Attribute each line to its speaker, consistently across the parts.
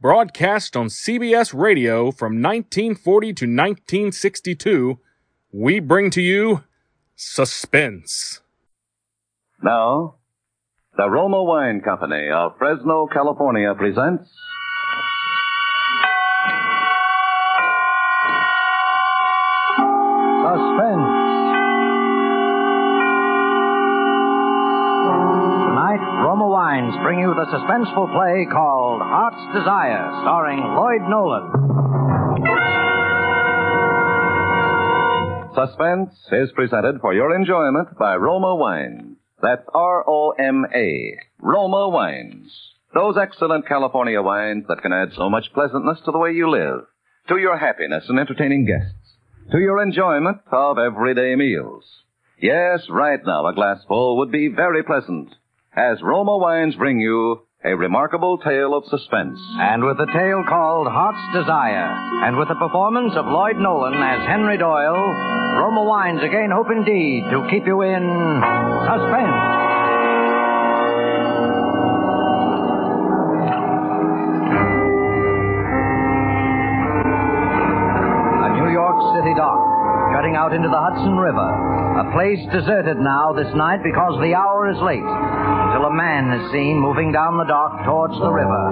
Speaker 1: broadcast on CBS Radio from 1940 to 1962, we bring to you Suspense.
Speaker 2: Now, the Roma Wine Company of Fresno, California presents.
Speaker 3: Wines bring you the suspenseful play called Heart's Desire, starring Lloyd Nolan.
Speaker 2: Suspense is presented for your enjoyment by Roma Wines. That's R-O-M-A. Roma Wines. Those excellent California wines that can add so much pleasantness to the way you live, to your happiness in entertaining guests, to your enjoyment of everyday meals. Yes, right now a glassful would be very pleasant, as Roma Wines bring you a remarkable tale of suspense.
Speaker 3: And with the tale called Heart's Desire, and with the performance of Lloyd Nolan as Henry Doyle, Roma Wines again hope indeed to keep you in suspense. Out into the Hudson River. A place deserted now this night because the hour is late. Until a man is seen moving down the dock towards the river.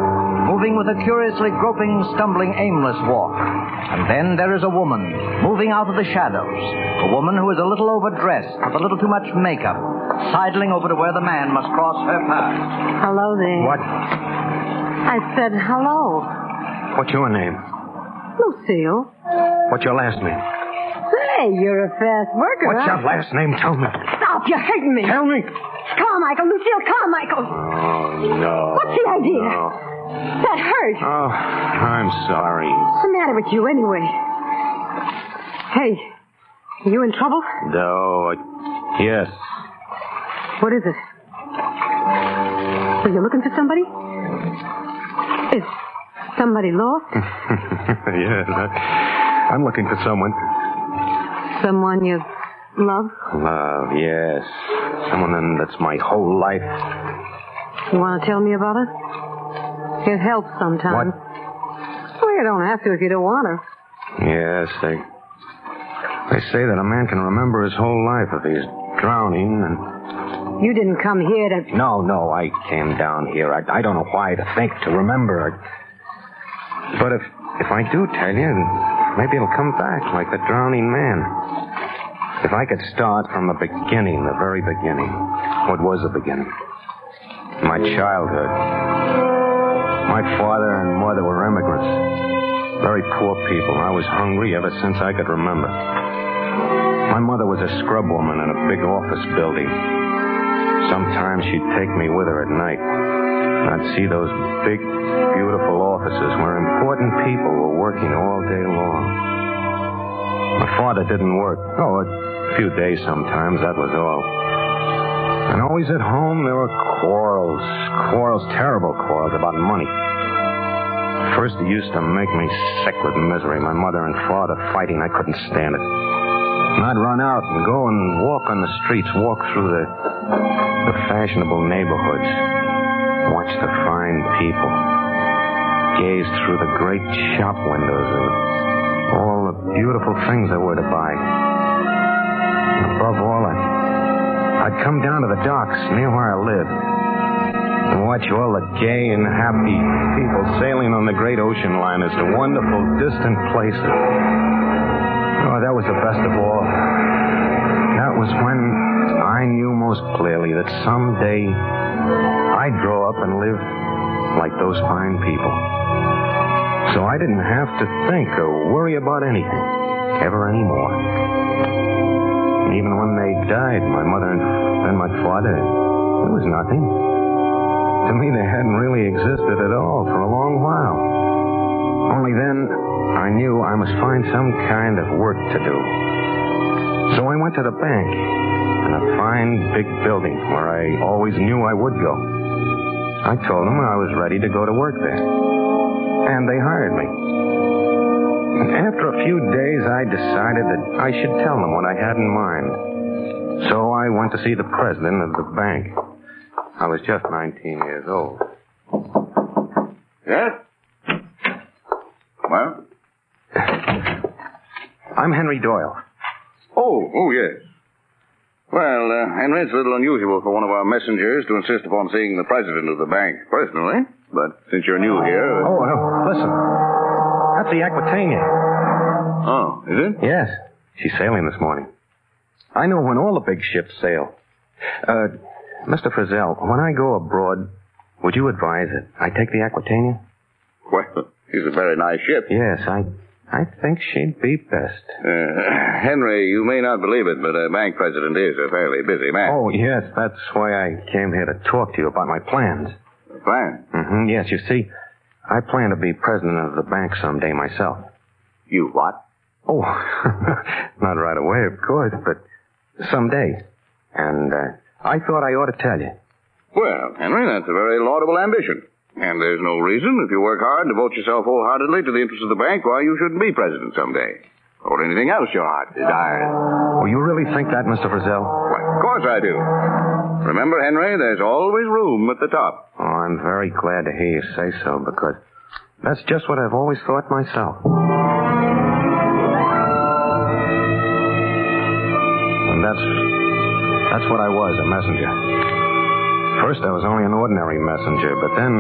Speaker 3: Moving with a curiously groping, stumbling, aimless walk. And then there is a woman, moving out of the shadows. A woman who is a little overdressed, with a little too much makeup, sidling over to where the man must cross her path.
Speaker 4: Hello there.
Speaker 3: What?
Speaker 4: I said hello.
Speaker 3: What's your name?
Speaker 4: Lucille.
Speaker 3: What's your last name?
Speaker 4: Hey, you're a fast worker.
Speaker 3: What's
Speaker 4: huh?
Speaker 3: your last name? Tell me.
Speaker 4: Stop, you're hurting me.
Speaker 3: Tell me.
Speaker 4: Carmichael, Lucille Carmichael.
Speaker 3: Oh, no.
Speaker 4: What's the idea?
Speaker 3: No.
Speaker 4: That hurt.
Speaker 3: Oh, I'm sorry.
Speaker 4: What's the matter with you anyway? Hey, are you in trouble?
Speaker 3: No, I- yes.
Speaker 4: What is it? Are you looking for somebody? Is somebody lost?
Speaker 3: yes, I, I'm looking for someone.
Speaker 4: Someone you love?
Speaker 3: Love, yes. Someone that's my whole life.
Speaker 4: You want to tell me about it? It helps sometimes. Well, you don't have to if you don't want to.
Speaker 3: Yes, they. They say that a man can remember his whole life if he's drowning and.
Speaker 4: You didn't come here to.
Speaker 3: No, no, I came down here. I, I don't know why to think, to remember. But if if I do tell you, maybe it'll come back like the drowning man. If I could start from the beginning, the very beginning. What was the beginning? My childhood. My father and mother were immigrants. Very poor people. I was hungry ever since I could remember. My mother was a scrub woman in a big office building. Sometimes she'd take me with her at night. And I'd see those big, beautiful offices where important people were working all day long. My father didn't work. Oh, a few days sometimes, that was all. And always at home, there were quarrels. Quarrels, terrible quarrels about money. First, it used to make me sick with misery. My mother and father fighting, I couldn't stand it. And I'd run out and go and walk on the streets, walk through the, the fashionable neighborhoods, watch the fine people, gaze through the great shop windows and all the beautiful things there were to buy. Come down to the docks near where I lived and watch all the gay and happy people sailing on the great ocean liners to wonderful, distant places. Oh, that was the best of all. That was when I knew most clearly that someday I'd grow up and live like those fine people. So I didn't have to think or worry about anything ever anymore. Even when they died, my mother and my father, it was nothing. To me, they hadn't really existed at all for a long while. Only then, I knew I must find some kind of work to do. So I went to the bank in a fine big building where I always knew I would go. I told them I was ready to go to work there. And they hired me. After a few days, I decided that I should tell them what I had in mind. So I went to see the president of the bank. I was just 19 years old.
Speaker 5: Yes? Well?
Speaker 3: I'm Henry Doyle.
Speaker 5: Oh, oh, yes. Well, uh, Henry, it's a little unusual for one of our messengers to insist upon seeing the president of the bank personally. But since you're new here.
Speaker 3: Oh, no, listen. That's the Aquitania.
Speaker 5: Oh, is it?
Speaker 3: Yes. She's sailing this morning. I know when all the big ships sail. Uh, Mr. Frizzell, when I go abroad, would you advise it? I take the Aquitania?
Speaker 5: Well, she's a very nice ship.
Speaker 3: Yes, I I think she'd be best.
Speaker 5: Uh, Henry, you may not believe it, but a bank president is a fairly busy man.
Speaker 3: Oh, yes, that's why I came here to talk to you about my plans.
Speaker 5: Plan?
Speaker 3: Mm-hmm, yes, you see, I plan to be president of the bank someday myself.
Speaker 5: You what?
Speaker 3: Oh, not right away, of course, but someday. And uh, I thought I ought to tell you.
Speaker 5: Well, Henry, that's a very laudable ambition. And there's no reason, if you work hard and devote yourself wholeheartedly to the interests of the bank, why you shouldn't be president someday. Or anything else your heart desires.
Speaker 3: Oh, you really think that, Mr. Frizzell?
Speaker 5: Why, of course I do. Remember, Henry, there's always room at the top.
Speaker 3: Oh, I'm very glad to hear you say so, because that's just what I've always thought myself. And that's that's what I was, a messenger. First, I was only an ordinary messenger, but then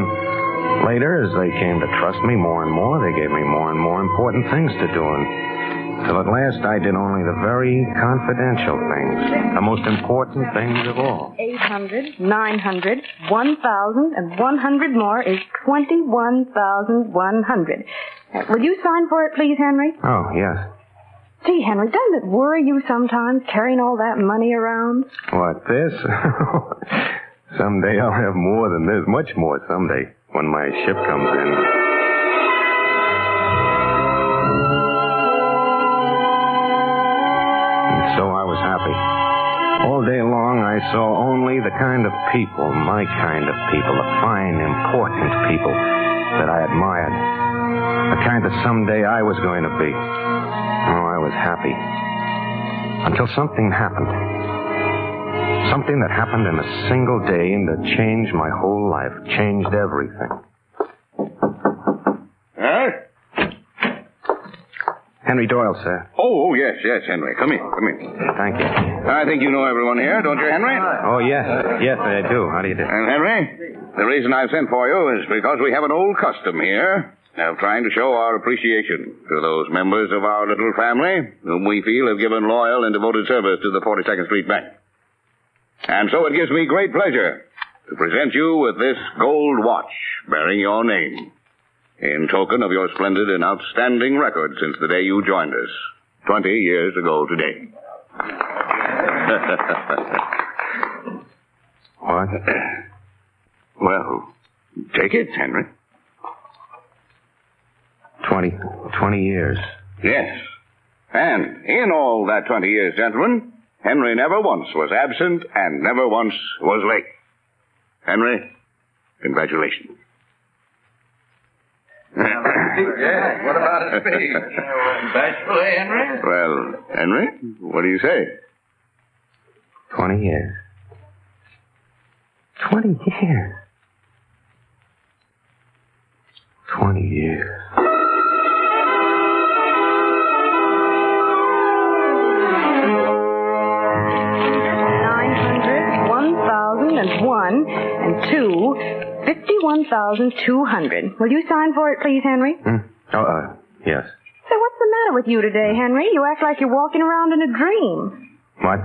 Speaker 3: later, as they came to trust me more and more, they gave me more and more important things to do. And till at last, I did only the very confidential things, the most important things of all.
Speaker 4: 800, 900, 1,000, and 100 more is 21,100. Uh, will you sign for it, please, Henry?
Speaker 3: Oh, yes.
Speaker 4: Gee, Henry, doesn't it worry you sometimes carrying all that money around?
Speaker 3: What, this? someday I'll have more than this, much more someday, when my ship comes in. Was happy. All day long, I saw only the kind of people, my kind of people, the fine, important people that I admired. The kind that someday I was going to be. Oh, I was happy. Until something happened. Something that happened in a single day and that changed my whole life, changed everything.
Speaker 5: Huh?
Speaker 3: Henry Doyle, sir.
Speaker 5: Oh, oh, yes, yes, Henry. Come in, come in.
Speaker 3: Thank you.
Speaker 5: I think you know everyone here, don't you, Henry?
Speaker 3: Oh, yes. Yes, I do. How do you do?
Speaker 5: And Henry, the reason I've sent for you is because we have an old custom here of trying to show our appreciation to those members of our little family whom we feel have given loyal and devoted service to the 42nd Street Bank. And so it gives me great pleasure to present you with this gold watch bearing your name in token of your splendid and outstanding record since the day you joined us 20 years ago today.
Speaker 3: What?
Speaker 5: well, take it, Henry.
Speaker 3: Twenty, twenty years.
Speaker 5: Yes. And in all that 20 years, gentlemen, Henry never once was absent and never once was late. Henry, congratulations.
Speaker 6: yes, what about a speech? Bashfully, Henry?
Speaker 5: Well, Henry, what do you say?
Speaker 3: Twenty years. Twenty years. Twenty years.
Speaker 4: $41,200. Will you sign for it, please, Henry?
Speaker 3: Mm. Oh, uh, yes.
Speaker 4: So what's the matter with you today, Henry? You act like you're walking around in a dream.
Speaker 3: What?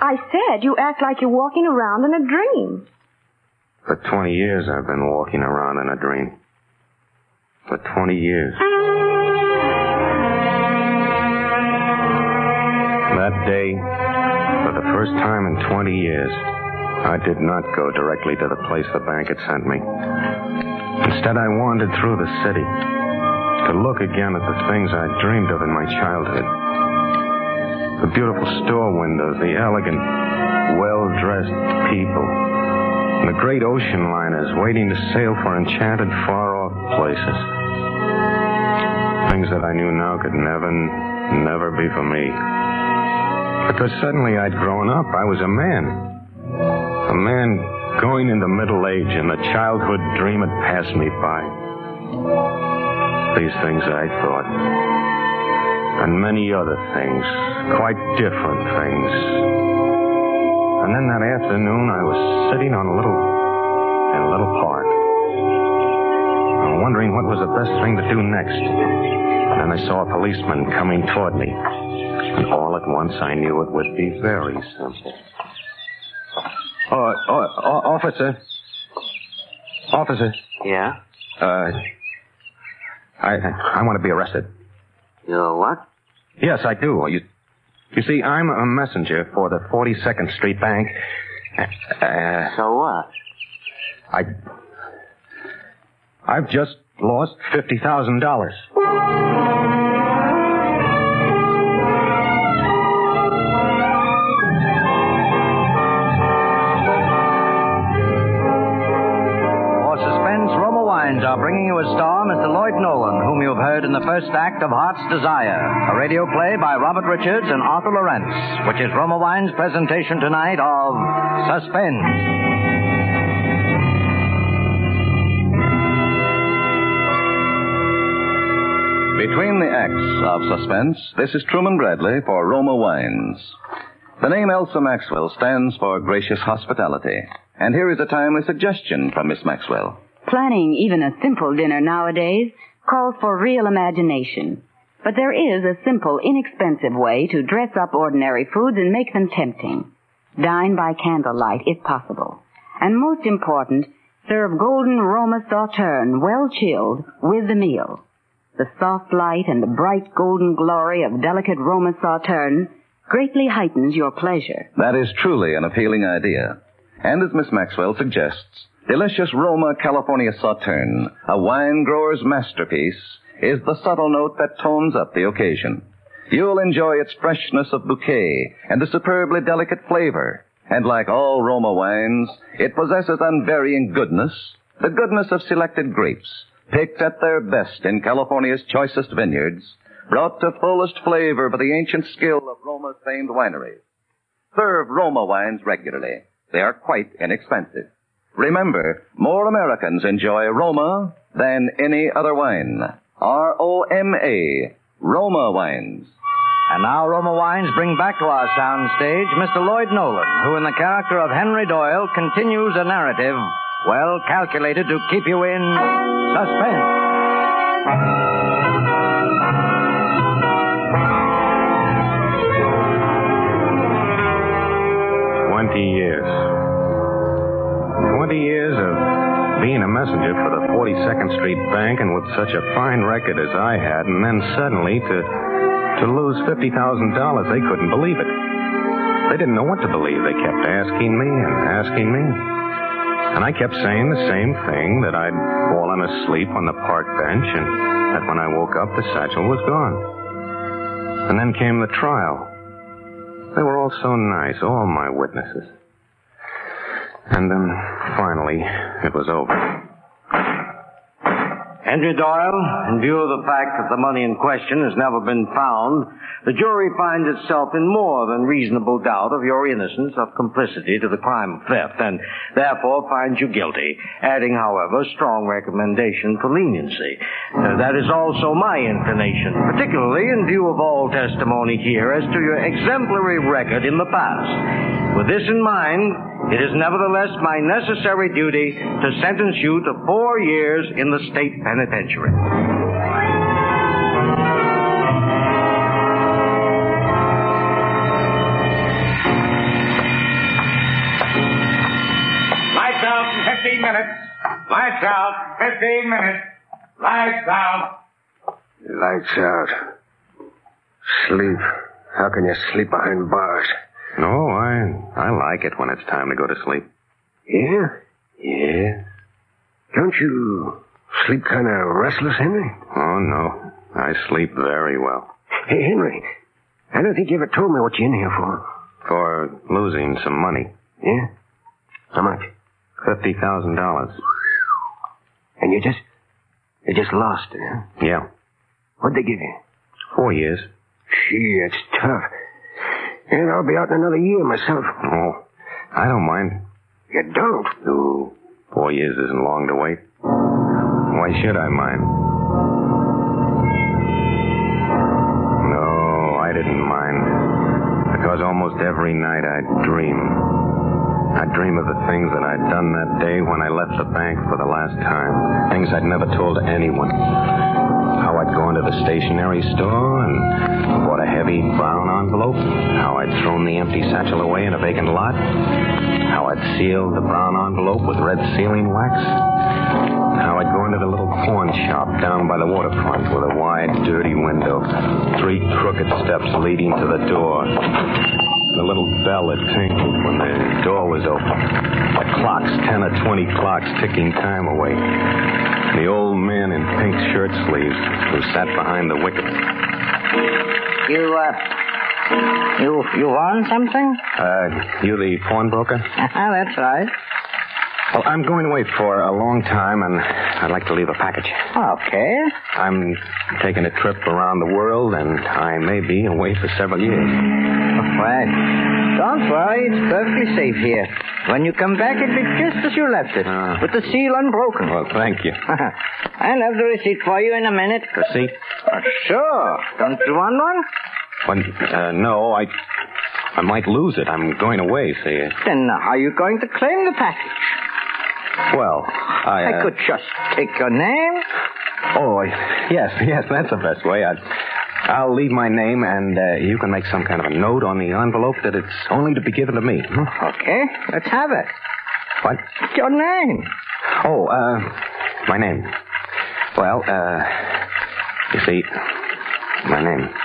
Speaker 4: I said you act like you're walking around in a dream.
Speaker 3: For 20 years, I've been walking around in a dream. For 20 years. That day, for the first time in 20 years, I did not go directly to the place the bank had sent me. Instead, I wandered through the city, to look again at the things I dreamed of in my childhood. The beautiful store windows, the elegant, well-dressed people, and the great ocean liners waiting to sail for enchanted far-off places. Things that I knew now could never, never be for me. Because suddenly I'd grown up. I was a man. A man going into middle age, and the childhood dream had passed me by. These things I thought. And many other things. Quite different things. And then that afternoon I was sitting on a little in a little park. Uh, wondering what was the best thing to do next. And then I saw a policeman coming toward me. And all at once I knew it would be very simple. Oh, oh, oh officer. Officer.
Speaker 7: Yeah?
Speaker 3: Uh, I, I want to be arrested.
Speaker 7: You what?
Speaker 3: Yes, I do. You, you see, I'm a messenger for the 42nd Street Bank.
Speaker 7: Uh, so what?
Speaker 3: I, I've just lost $50,000.
Speaker 8: You a star, Mr. Lloyd Nolan, whom you've heard in the first act of Heart's Desire, a radio play by Robert Richards and Arthur Laurents, which is Roma Wine's presentation tonight of Suspense.
Speaker 2: Between the acts of suspense, this is Truman Bradley for Roma Wines. The name Elsa Maxwell stands for gracious hospitality. And here is a timely suggestion from Miss Maxwell.
Speaker 9: Planning even a simple dinner nowadays calls for real imagination. But there is a simple, inexpensive way to dress up ordinary foods and make them tempting. Dine by candlelight, if possible. And most important, serve golden Roma sauterne, well chilled, with the meal. The soft light and the bright golden glory of delicate Roma sauterne greatly heightens your pleasure.
Speaker 2: That is truly an appealing idea. And as Miss Maxwell suggests, Delicious Roma California Sauterne, a wine grower's masterpiece, is the subtle note that tones up the occasion. You'll enjoy its freshness of bouquet and the superbly delicate flavor. And like all Roma wines, it possesses unvarying goodness, the goodness of selected grapes, picked at their best in California's choicest vineyards, brought to fullest flavor by the ancient skill of Roma's famed wineries. Serve Roma wines regularly. They are quite inexpensive. Remember, more Americans enjoy Roma than any other wine. R-O-M-A, Roma wines.
Speaker 8: And now Roma Wines bring back to our sound stage Mr. Lloyd Nolan, who in the character of Henry Doyle continues a narrative well calculated to keep you in suspense.
Speaker 3: Twenty years. 20 years of being a messenger for the 42nd Street Bank and with such a fine record as I had, and then suddenly to, to lose $50,000, they couldn't believe it. They didn't know what to believe. They kept asking me and asking me. And I kept saying the same thing that I'd fallen asleep on the park bench and that when I woke up, the satchel was gone. And then came the trial. They were all so nice, all my witnesses. And then, finally, it was over.
Speaker 8: Henry Doyle, in view of the fact that the money in question has never been found, the jury finds itself in more than reasonable doubt of your innocence of complicity to the crime of theft, and therefore finds you guilty, adding, however, strong recommendation for leniency. Uh, that is also my inclination, particularly in view of all testimony here as to your exemplary record in the past. With this in mind, it is nevertheless my necessary duty to sentence you to four years in the state penitentiary.
Speaker 10: Lights out in 15 minutes. Lights out. 15 minutes. Lights out.
Speaker 11: Lights out. Sleep. How can you sleep behind bars?
Speaker 3: No, I I like it when it's time to go to sleep.
Speaker 11: Yeah? Yeah. Don't you Sleep kind of restless, Henry?
Speaker 3: Oh, no. I sleep very well.
Speaker 11: Hey, Henry, I don't think you ever told me what you're in here for.
Speaker 3: For losing some money.
Speaker 11: Yeah? How much?
Speaker 3: $50,000.
Speaker 11: And you just, you just lost it, huh?
Speaker 3: Yeah.
Speaker 11: What'd they give you?
Speaker 3: Four years.
Speaker 11: Gee, it's tough. And I'll be out in another year myself.
Speaker 3: Oh, I don't mind.
Speaker 11: You don't?
Speaker 3: No. Four years isn't long to wait. Why should I mind? No, I didn't mind. Because almost every night I'd dream. I'd dream of the things that I'd done that day when I left the bank for the last time. Things I'd never told anyone. How I'd gone to the stationery store bought a heavy brown envelope. How I'd thrown the empty satchel away in a vacant lot. How I'd sealed the brown envelope with red sealing wax. How I'd go into the little pawn shop down by the waterfront with a wide, dirty window. Three crooked steps leading to the door. The little bell that tinkled when the door was open. The clocks, ten or twenty clocks ticking time away. The old man in pink shirt sleeves who sat behind the wicket.
Speaker 8: You, uh, you, you want something?
Speaker 3: Uh, you the pawnbroker?
Speaker 8: That's right.
Speaker 3: Well, I'm going away for a long time, and I'd like to leave a package.
Speaker 8: Okay.
Speaker 3: I'm taking a trip around the world, and I may be away for several years.
Speaker 8: Well, don't worry. It's perfectly safe here. When you come back, it'll be just as you left it, with the seal unbroken.
Speaker 3: Well, thank you.
Speaker 8: I'll have the receipt for you in a minute.
Speaker 3: Receipt?
Speaker 8: Uh, sure. Don't you want one?
Speaker 3: Well, uh, no, I, I might lose it. I'm going away, see.
Speaker 8: Then how are you going to claim the package?
Speaker 3: Well, I.
Speaker 8: I
Speaker 3: uh,
Speaker 8: could just take your name.
Speaker 3: Oh, yes, yes, that's the best way. I, I'll leave my name, and uh, you can make some kind of a note on the envelope that it's only to be given to me. Hmm?
Speaker 8: Okay, let's have it.
Speaker 3: What?
Speaker 8: Your name.
Speaker 3: Oh, uh, my name. Well, uh, you see, my name.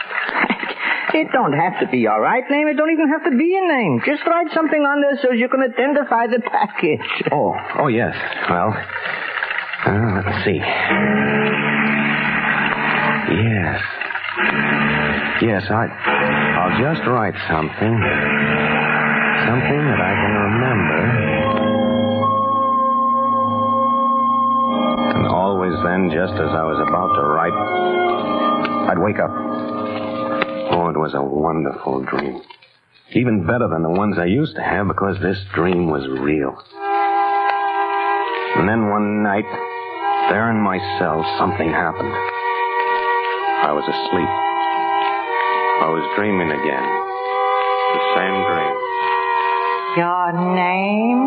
Speaker 8: It don't have to be your right name. It don't even have to be a name. Just write something on there so you can identify the package.
Speaker 3: Oh, oh yes. Well, uh, let's see. Yes. Yes, I, I'll just write something. Something that I can remember. And always then, just as I was about to write, I'd wake up. Oh, it was a wonderful dream. Even better than the ones I used to have because this dream was real. And then one night, there in my cell, something happened. I was asleep. I was dreaming again. The same dream.
Speaker 8: Your name?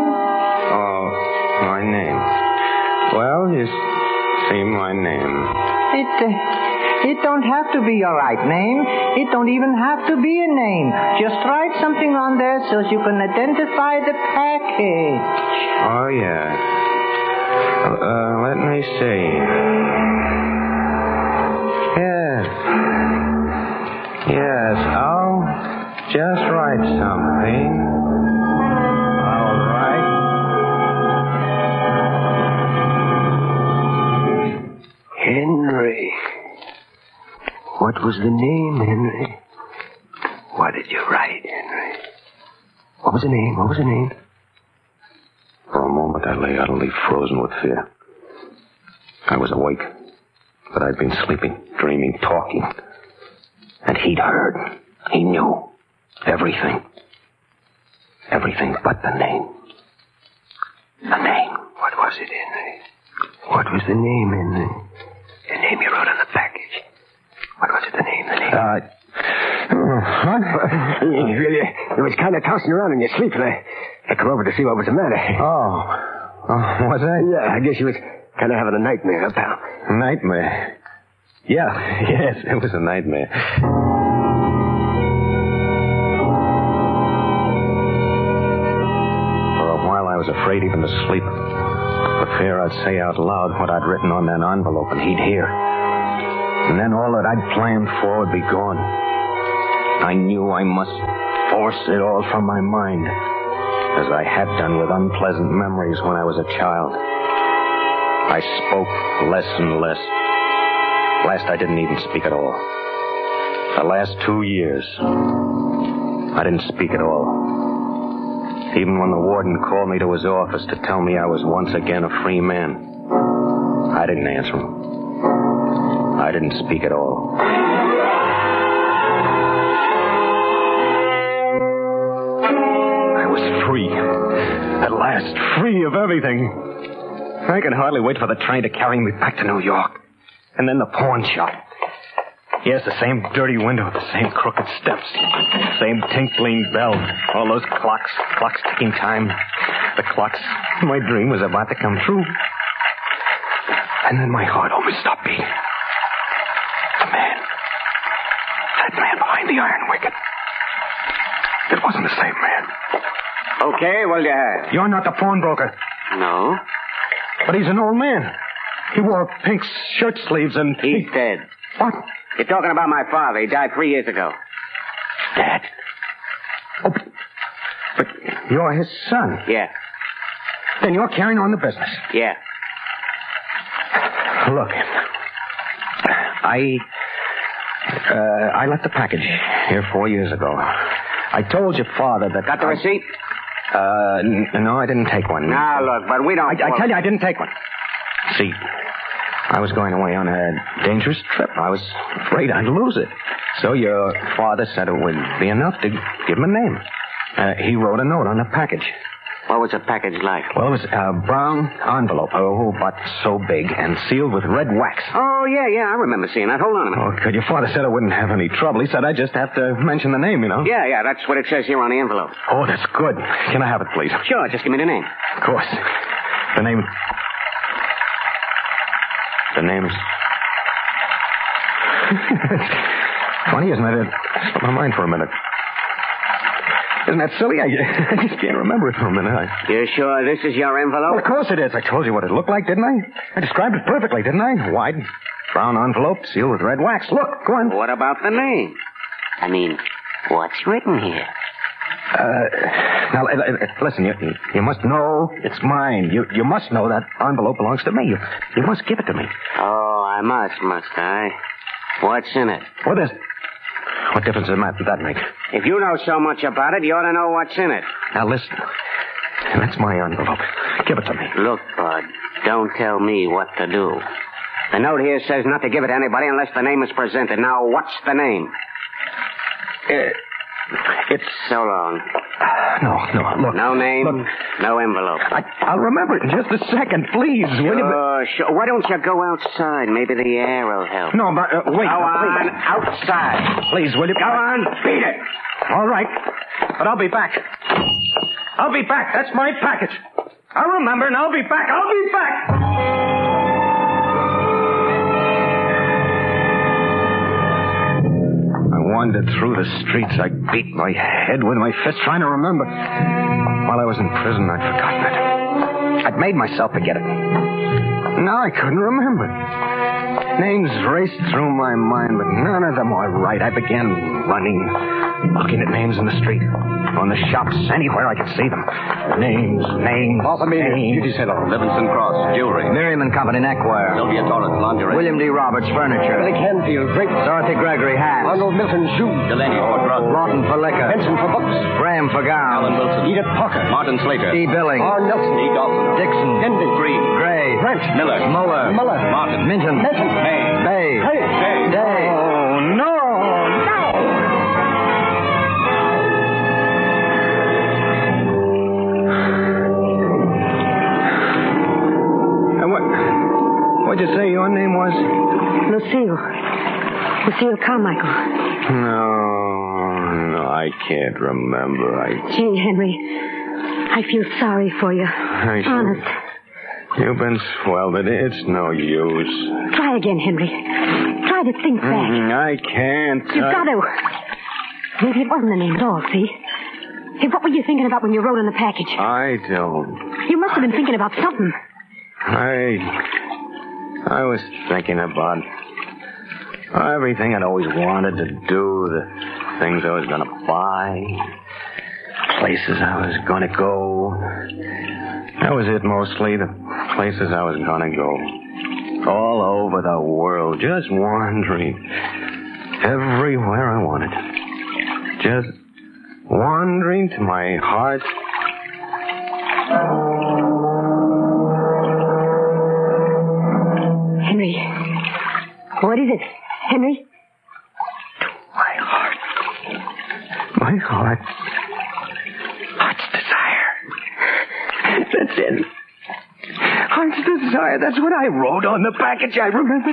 Speaker 3: Oh, my name. Well, you see my name.
Speaker 8: It, uh, it don't have to be your right name. It don't even have to be a name. Just write something on there so you can identify the package.
Speaker 3: Oh, yeah. Uh, let me see. Yes. Yes, I'll just write something. All right.
Speaker 11: Henry. What was the name, Henry? What did you write, Henry? What was the name? What was the name?
Speaker 3: For a moment, I lay utterly frozen with fear. I was awake, but I'd been sleeping, dreaming, talking. And he'd heard. He knew. Everything. Everything but the name. The name.
Speaker 11: What was it, Henry? What was the name, Henry? The name you wrote on the package. What was it, the name, the name?
Speaker 3: Uh, what?
Speaker 11: you was kind of tossing around in your sleep, and I, I come over to see what was the matter.
Speaker 3: Oh. oh was I?
Speaker 11: Yeah, I guess you was kind of having a nightmare, huh, pal?
Speaker 3: Nightmare. Yeah, yes, it was a nightmare. For a while, I was afraid even to sleep. For fear I'd say out loud what I'd written on that envelope and he'd hear. And then all that I'd planned for would be gone. I knew I must force it all from my mind, as I had done with unpleasant memories when I was a child. I spoke less and less. Last, I didn't even speak at all. The last two years, I didn't speak at all. Even when the warden called me to his office to tell me I was once again a free man, I didn't answer him. I didn't speak at all. I was free. At last, free of everything. I could hardly wait for the train to carry me back to New York. And then the pawn shop. Yes, the same dirty window, the same crooked steps, same tinkling bell, all those clocks, clocks ticking time. The clocks. My dream was about to come true. And then my heart almost stopped beating. The man. That man behind the iron wicket. It wasn't the same man.
Speaker 8: Okay, well, you.
Speaker 3: You're not the pawnbroker.
Speaker 7: No?
Speaker 3: But he's an old man. He wore pink shirt sleeves and.
Speaker 7: He's dead.
Speaker 3: What?
Speaker 7: You're talking about my father. He died three years ago.
Speaker 3: Dad? Oh, but, but you're his son.
Speaker 7: Yeah.
Speaker 3: Then you're carrying on the business.
Speaker 7: Yeah.
Speaker 3: Look, I. Uh, I left the package here four years ago. I told your father that.
Speaker 7: Got the
Speaker 3: I-
Speaker 7: receipt?
Speaker 3: Uh, n- no, I didn't take one.
Speaker 7: Now, look, but we don't.
Speaker 3: I, I tell you, I didn't take one. See, I was going away on a dangerous trip. I was afraid I'd lose it. So your father said it would be enough to give him a name. Uh, he wrote a note on the package.
Speaker 7: What was the package like?
Speaker 3: Well, it was a brown envelope, oh, but so big and sealed with red wax.
Speaker 7: Oh, yeah, yeah, I remember seeing that. Hold on a minute.
Speaker 3: Oh, good. Your father said I wouldn't have any trouble. He said I'd just have to mention the name, you know.
Speaker 7: Yeah, yeah, that's what it says here on the envelope.
Speaker 3: Oh, that's good. Can I have it, please?
Speaker 7: Sure, just give me the name.
Speaker 3: Of course. The name. The name's. Funny, isn't it? It slipped my mind for a minute. Isn't that silly? I, I just can't remember it for a minute. I,
Speaker 7: You sure this is your
Speaker 3: well,
Speaker 7: envelope?
Speaker 3: of course it is. I told you what it looked like, didn't I? I described it perfectly, didn't I? Wide, brown envelope, sealed with red wax. Look, go on.
Speaker 7: What about the name? I mean, what's written here?
Speaker 3: Uh, now, li- li- listen, you, you must know it's mine. You, you must know that envelope belongs to me. You, you must give it to me.
Speaker 7: Oh, I must, must I? What's in it?
Speaker 3: What is... What difference does that make?
Speaker 7: If you know so much about it, you ought to know what's in it.
Speaker 3: Now, listen. That's my envelope. Give it to me.
Speaker 7: Look, Bud, don't tell me what to do. The note here says not to give it to anybody unless the name is presented. Now, what's the name?
Speaker 3: Uh, it's...
Speaker 7: So long.
Speaker 3: No, no, look.
Speaker 7: No name,
Speaker 3: Look,
Speaker 7: no envelope.
Speaker 3: I, I'll remember it in just a second, please. Will you?
Speaker 7: Sure, sure. Why don't you go outside? Maybe the air will help.
Speaker 3: No, but uh, wait.
Speaker 7: Go on, outside.
Speaker 3: Please, will you?
Speaker 7: Go on, beat it.
Speaker 3: All right. But I'll be back. I'll be back. That's my package. I'll remember and I'll be back. I'll be back. Wandered through the streets. I beat my head with my fist trying to remember. While I was in prison, I'd forgotten it. I'd made myself forget it. Now I couldn't remember. Names raced through my mind, but none of them were right. I began running, looking at names in the street, on the shops, anywhere I could see them. Names, names, names.
Speaker 2: Beauty Salon. Livingston Cross. Jewelry.
Speaker 8: Miriam and Company Neckwear.
Speaker 2: Sylvia Torrance. Lingerie.
Speaker 8: William D. Roberts Furniture.
Speaker 10: Billy Canfield, Grape.
Speaker 8: Dorothy Gregory Hats.
Speaker 10: Arnold Milton Shoes.
Speaker 2: Delaney for drugs.
Speaker 8: Lawton for liquor.
Speaker 10: Benson for books.
Speaker 8: Graham for gowns.
Speaker 2: Alan
Speaker 8: gowns.
Speaker 2: Wilson.
Speaker 10: Edith Parker.
Speaker 2: Martin Slater.
Speaker 8: D. Billings.
Speaker 10: R. Nelson.
Speaker 2: E. Dawson.
Speaker 8: Dixon.
Speaker 10: Denby.
Speaker 2: Green.
Speaker 8: Gray.
Speaker 10: Brent.
Speaker 2: Miller.
Speaker 8: Muller.
Speaker 10: Muller.
Speaker 2: Martin.
Speaker 8: Minton.
Speaker 10: Minton.
Speaker 2: May.
Speaker 8: Bay.
Speaker 3: Your name was?
Speaker 4: Lucille. Lucille Carmichael.
Speaker 3: No, no, I can't remember. I,
Speaker 4: Gee, Henry, I feel sorry for you.
Speaker 3: I sure-
Speaker 4: Honest.
Speaker 3: You've been swelled. It, it's no use.
Speaker 4: Try again, Henry. Try to think back.
Speaker 3: Mm, I can't.
Speaker 4: You've
Speaker 3: I-
Speaker 4: got to. Maybe it wasn't the name at all, see? Hey, what were you thinking about when you wrote on the package?
Speaker 3: I don't.
Speaker 4: You must have been thinking about something.
Speaker 3: I. I was thinking about everything I'd always wanted to do, the things I was going to buy, places I was going to go. That was it mostly. The places I was gonna go. All over the world, just wandering. Everywhere I wanted. Just wandering to my heart.
Speaker 12: Henry. What is it? Henry?
Speaker 11: My heart. My heart. Heart's desire. That's it. Heart's desire. That's what I wrote on the package. I remember.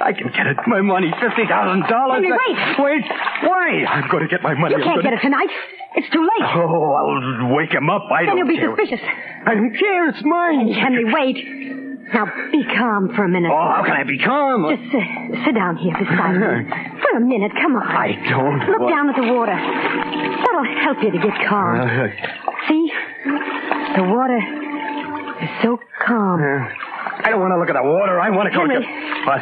Speaker 11: I can get it. My money, fifty thousand dollars.
Speaker 12: Henry, wait.
Speaker 11: Wait. Why? I'm going to get my money.
Speaker 12: You can't
Speaker 11: gonna-
Speaker 12: get it tonight. It's too late.
Speaker 11: Oh, I'll wake him up. I
Speaker 12: then
Speaker 11: don't Then
Speaker 12: you'll be
Speaker 11: care.
Speaker 12: suspicious.
Speaker 11: I don't care. It's mine.
Speaker 12: Henry, wait. Now, be calm for a minute.
Speaker 11: Oh, how can I be calm?
Speaker 12: Just uh, sit down here beside me. For a minute, come on.
Speaker 11: I don't.
Speaker 12: Look
Speaker 11: want-
Speaker 12: down at the water. That'll help you to get calm.
Speaker 11: Uh,
Speaker 12: See? The water is so calm.
Speaker 11: I don't want to look at the water. I want to go
Speaker 12: Henry.
Speaker 11: to. What?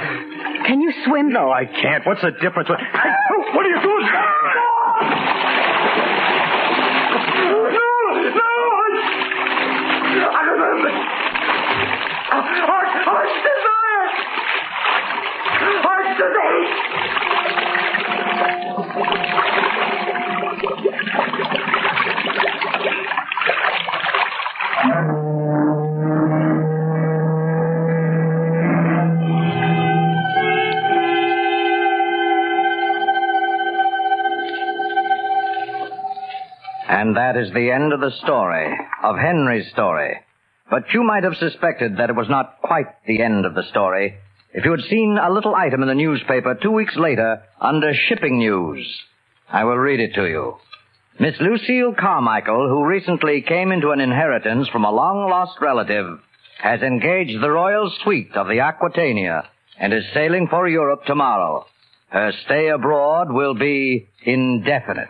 Speaker 12: Can you swim?
Speaker 11: No, I can't. What's the difference? What, what are you doing?
Speaker 8: That is the end of the story, of Henry's story. But you might have suspected that it was not quite the end of the story if you had seen a little item in the newspaper two weeks later under shipping news. I will read it to you. Miss Lucille Carmichael, who recently came into an inheritance from a long lost relative, has engaged the royal suite of the Aquitania and is sailing for Europe tomorrow. Her stay abroad will be indefinite.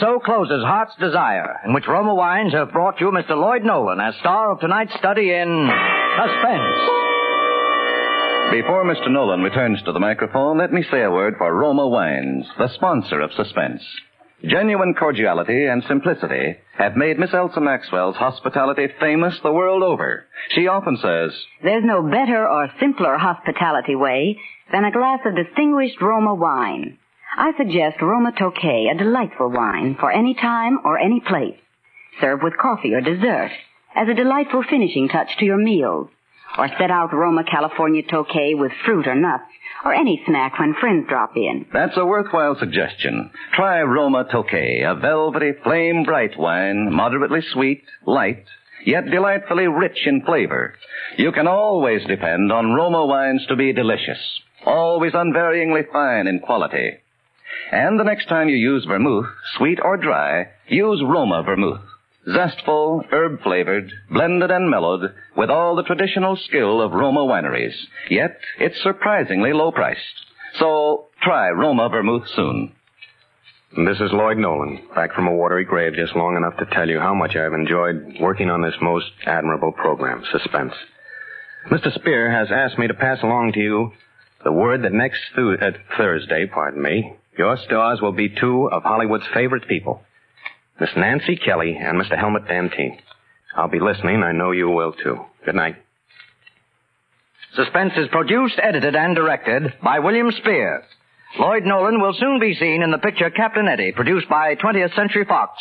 Speaker 8: So closes Heart's Desire, in which Roma Wines have brought you Mr. Lloyd Nolan as star of tonight's study in Suspense.
Speaker 2: Before Mr. Nolan returns to the microphone, let me say a word for Roma Wines, the sponsor of Suspense. Genuine cordiality and simplicity have made Miss Elsa Maxwell's hospitality famous the world over. She often says,
Speaker 9: There's no better or simpler hospitality way than a glass of distinguished Roma wine. I suggest Roma Tokay, a delightful wine for any time or any place. Serve with coffee or dessert as a delightful finishing touch to your meals. Or set out Roma California Tokay with fruit or nuts or any snack when friends drop in.
Speaker 2: That's a worthwhile suggestion. Try Roma Tokay, a velvety, flame bright wine, moderately sweet, light, yet delightfully rich in flavor. You can always depend on Roma wines to be delicious, always unvaryingly fine in quality. And the next time you use vermouth, sweet or dry, use Roma vermouth. Zestful, herb flavored, blended and mellowed with all the traditional skill of Roma wineries. Yet it's surprisingly low priced. So try Roma vermouth soon.
Speaker 3: This is Lloyd Nolan, back from a watery grave just long enough to tell you how much I've enjoyed working on this most admirable program, Suspense. Mr. Spier has asked me to pass along to you the word that next uh, Thursday, pardon me, your stars will be two of Hollywood's favorite people, Miss Nancy Kelly and Mr. Helmut Dantine. I'll be listening. I know you will too. Good night.
Speaker 8: Suspense is produced, edited, and directed by William Spier. Lloyd Nolan will soon be seen in the picture Captain Eddie, produced by 20th Century Fox,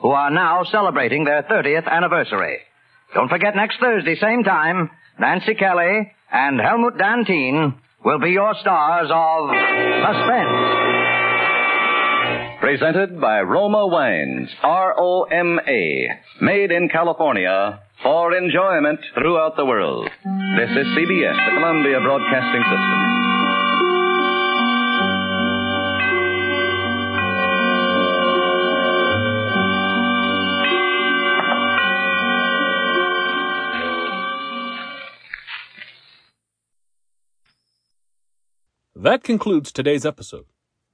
Speaker 8: who are now celebrating their 30th anniversary. Don't forget next Thursday, same time, Nancy Kelly and Helmut Dantine will be your stars of Suspense.
Speaker 2: Presented by Roma Wines, R-O-M-A, made in California for enjoyment throughout the world. This is CBS, the Columbia Broadcasting System.
Speaker 1: That concludes today's episode.